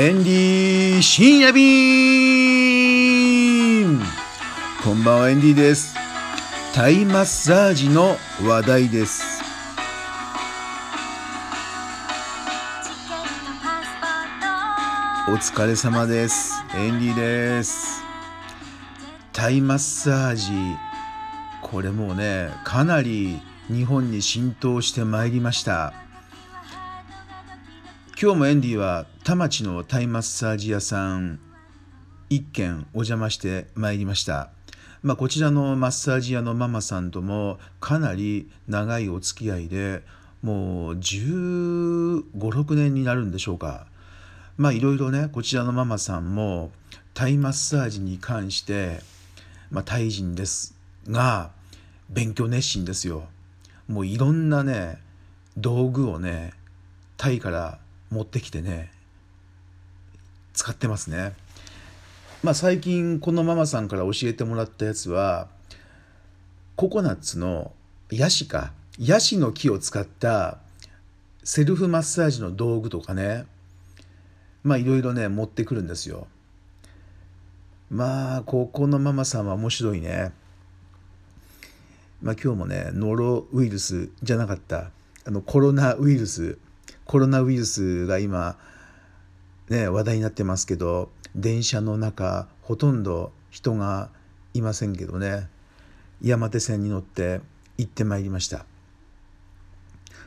エンディ深夜便。こんばんはエンディです。タイマッサージの話題です。お疲れ様です。エンディです。タイマッサージ。これもうねかなり日本に浸透してまいりました。今日もエンディは田町のタイマッサージ屋さん一軒お邪魔してまいりました。まあ、こちらのマッサージ屋のママさんともかなり長いお付き合いでもう1 5 6年になるんでしょうか。まあいろいろねこちらのママさんもタイマッサージに関してまあタイ人ですが勉強熱心ですよ。もういろんなね道具をねタイから持ってきてね使ってますね。まあ最近このママさんから教えてもらったやつはココナッツのヤシかヤシの木を使ったセルフマッサージの道具とかねまあいろいろね持ってくるんですよ。まあここのママさんは面白いね。まあ今日もねノロウイルスじゃなかったあのコロナウイルスコロナウイルスが今ね話題になってますけど電車の中ほとんど人がいませんけどね。山手線に乗って行ってまいりました。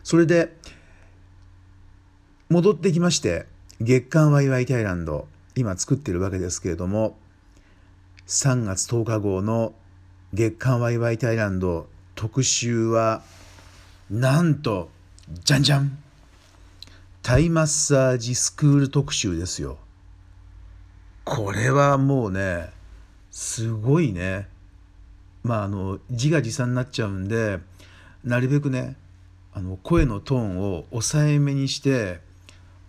それで戻ってきまして月刊ワイワイタイランド今作ってるわけですけれども3月10日号の月刊ワイワイタイランド特集はなんとじゃんじゃんタイマッサージスクール特集ですよこれはもうねすごいねまああの自画自賛になっちゃうんでなるべくねあの声のトーンを抑えめにして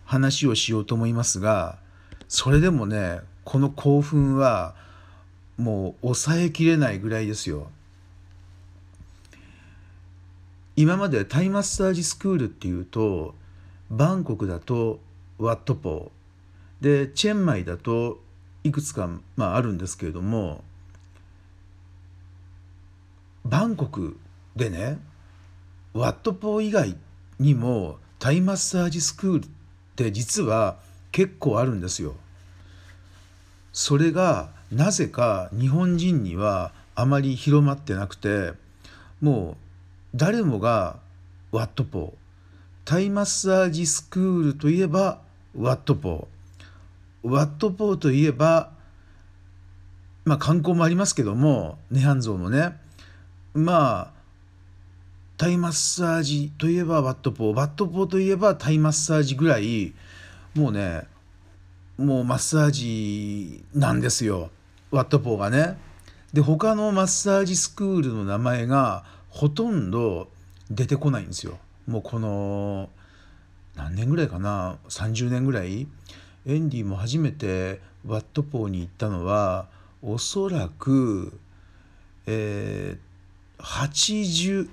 話をしようと思いますがそれでもねこの興奮はもう抑えきれないぐらいですよ。今までタイマッサージスクールっていうとバンコクだとワットポーでチェンマイだといくつか、まあ、あるんですけれどもバンコクでねワットポー以外にもタイマッサージスクールって実は結構あるんですよ。それがなぜか日本人にはあまり広まってなくてもう誰もがワットポータイマッサージスクールといえばワットポーワットポーといえばまあ観光もありますけども涅槃像のねまあタイマッサージといえばワットポーワットポーといえばタイマッサージぐらいもうねもうマッサージなんですよワットポーがね。で他のマッサージスクールの名前がほとんど出てこないんですよ。もうこの何年ぐらいかな？30年ぐらい？エンディも初めてワットポーに行ったのはおそらくえー、80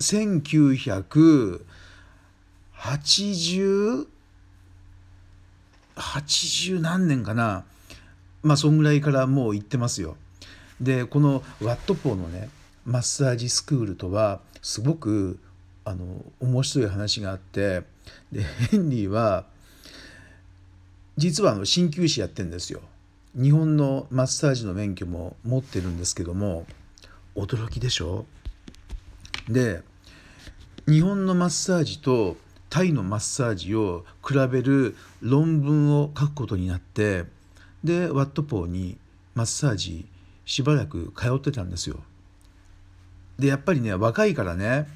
1980 80何年かな？まあそんぐらいからもう行ってますよ。でこのワットポーのねマッサージスクールとはすごくあの面白い話があってでヘンリーは実はあの鍼灸師やってんですよ。日本のマッサージの免許も持ってるんですけども驚きでしょ？で日本のマッサージとタイのマッサージを比べる論文を書くことになってでワットポーにマッサージしばらく通ってたんですよ。でやっぱりね若いからね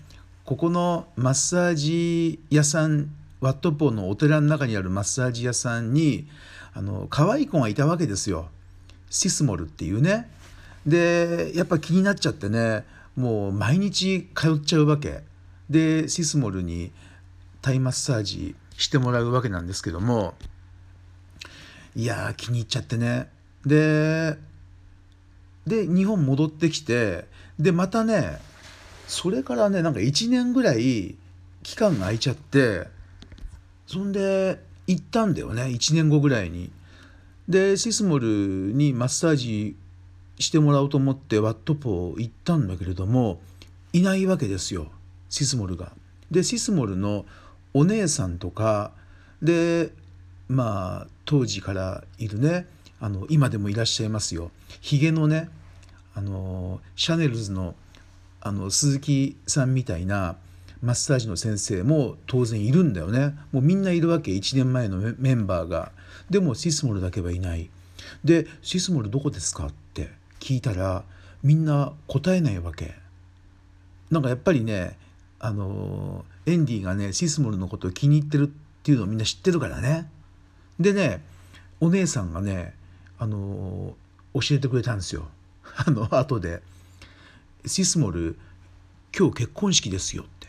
ここのマッサージ屋さんワットポーのお寺の中にあるマッサージ屋さんにあの可愛い子がいたわけですよ。シスモルっていうね。でやっぱ気になっちゃってねもう毎日通っちゃうわけ。でシスモルにタイマッサージしてもらうわけなんですけどもいやー気に入っちゃってね。でで日本戻ってきてでまたねそれからねなんか1年ぐらい期間が空いちゃってそんで行ったんだよね1年後ぐらいにでシスモルにマッサージしてもらおうと思ってワットポー行ったんだけれどもいないわけですよシスモルが。でシスモルのお姉さんとかでまあ当時からいるねあの今でもいらっしゃいますよひげのねあのシャネルズのあの鈴木さんみたいなマッサージの先生も当然いるんだよね。もうみんないるわけ。1年前のメンバーが。でもシスモルだけはいない。で「シスモルどこですか?」って聞いたらみんな答えないわけ。なんかやっぱりねあのエンディがねシスモルのことを気に入ってるっていうのをみんな知ってるからねでねお姉さんがねあの教えてくれたんですよ。あの後で「シスモル今日結婚式ですよ」って。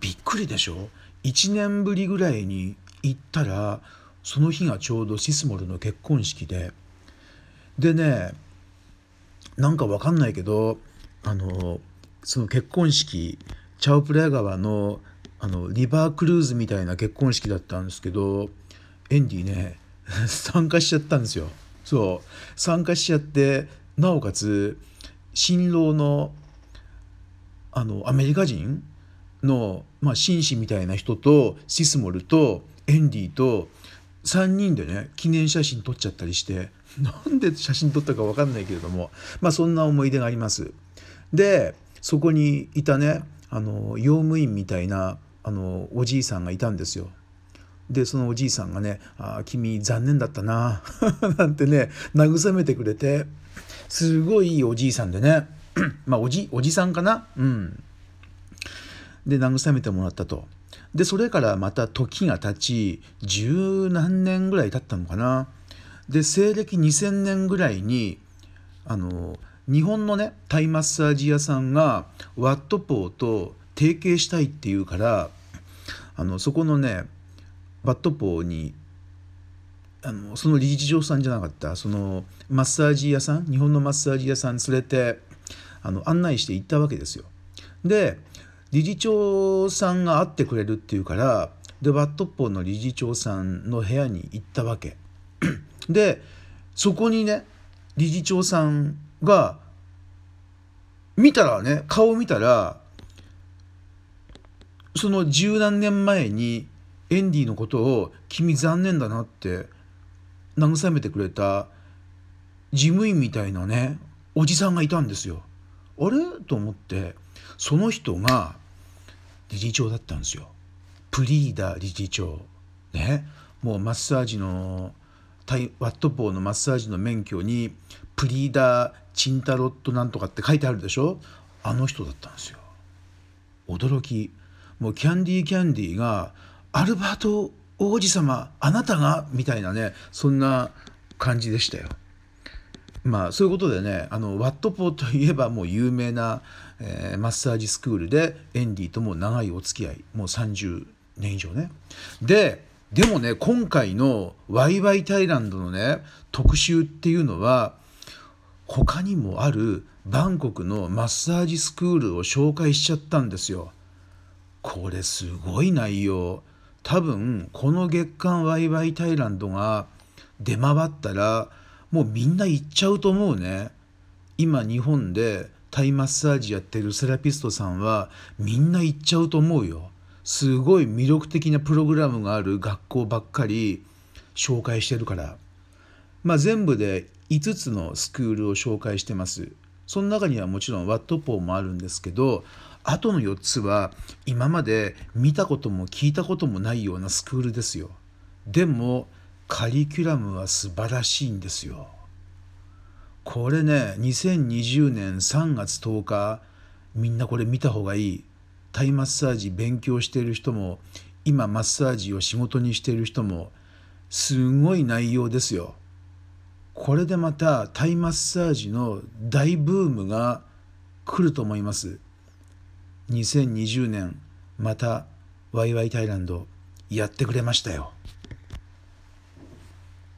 びっくりでしょ？1年ぶりぐらいに行ったらその日がちょうどシスモルの結婚式で。でねなんかわかんないけどあのその結婚式チャオプレア川のあのリバークルーズみたいな結婚式だったんですけどエンディね 参加しちゃったんですよ。そう。参加しちゃってなおかつ新郎のあのアメリカ人の、まあ、紳士みたいな人とシスモルとエンディと3人でね記念写真撮っちゃったりして なんで写真撮ったか分かんないけれどもまあそんな思い出があります。でそこにいたねあの用務員みたいなあのおじいさんがいたんですよ。でそのおじいさんがね「あ君残念だったな」なんてね慰めてくれてすごいいいおじいさんでね まあおじおじさんかな？うん。で慰めてもらったと。でそれからまた時が経ち十何年ぐらい経ったのかな？で西暦2000年ぐらいにあの日本のねタイマッサージ屋さんがワットポーと提携したいっていうからあのそこのねワットポーにあのその理事長さんじゃなかったそのマッサージ屋さん日本のマッサージ屋さん連れてあの案内して行ったわけですよ。で理事長さんが会ってくれるっていうからでワットポーの理事長さんの部屋に行ったわけ。でそこにね理事長さんが見たらね顔見たらその十何年前にエンディのことを「君残念だな」って慰めてくれた事務員みたいなねおじさんがいたんですよ。あれ？と思ってその人が理事長だったんですよ。プリーダ理事長。ねもうマッサージのワットポーのマッサージの免許にプリーダーチンタロットなんとかって書いてあるでしょ？あの人だったんですよ。驚きもうキャンディーキャンディーが「アルバート王子様あなたが?」みたいなねそんな感じでしたよ。まあそういうことでねあのワットポーといえばもう有名な、えー、マッサージスクールでエンディとも長いお付き合いもう30年以上ね。ででもね今回のワイワイタイランドのね特集っていうのは他にもあるバンコクのマッサージスクールを紹介しちゃったんですよ。これすごい内容。多分この月刊ワイワイタイランドが出回ったらもうみんな行っちゃうと思うね。今日本でタイマッサージやってるセラピストさんはみんな行っちゃうと思うよ。すごい魅力的なプログラムがある学校ばっかり紹介してるから。まあ全部で5つのスクールを紹介してます。その中にはもちろんワットポーもあるんですけど、あとの4つは今まで見たことも聞いたこともないようなスクールですよ。でもカリキュラムは素晴らしいんですよ。これね、2020年3月10日、みんなこれ見た方がいい。タイマッサージ勉強している人も今マッサージを仕事にしている人もすごい内容ですよ。これでまたタイマッサージの大ブームが来ると思います。2020年またワイワイタイランドやってくれましたよ。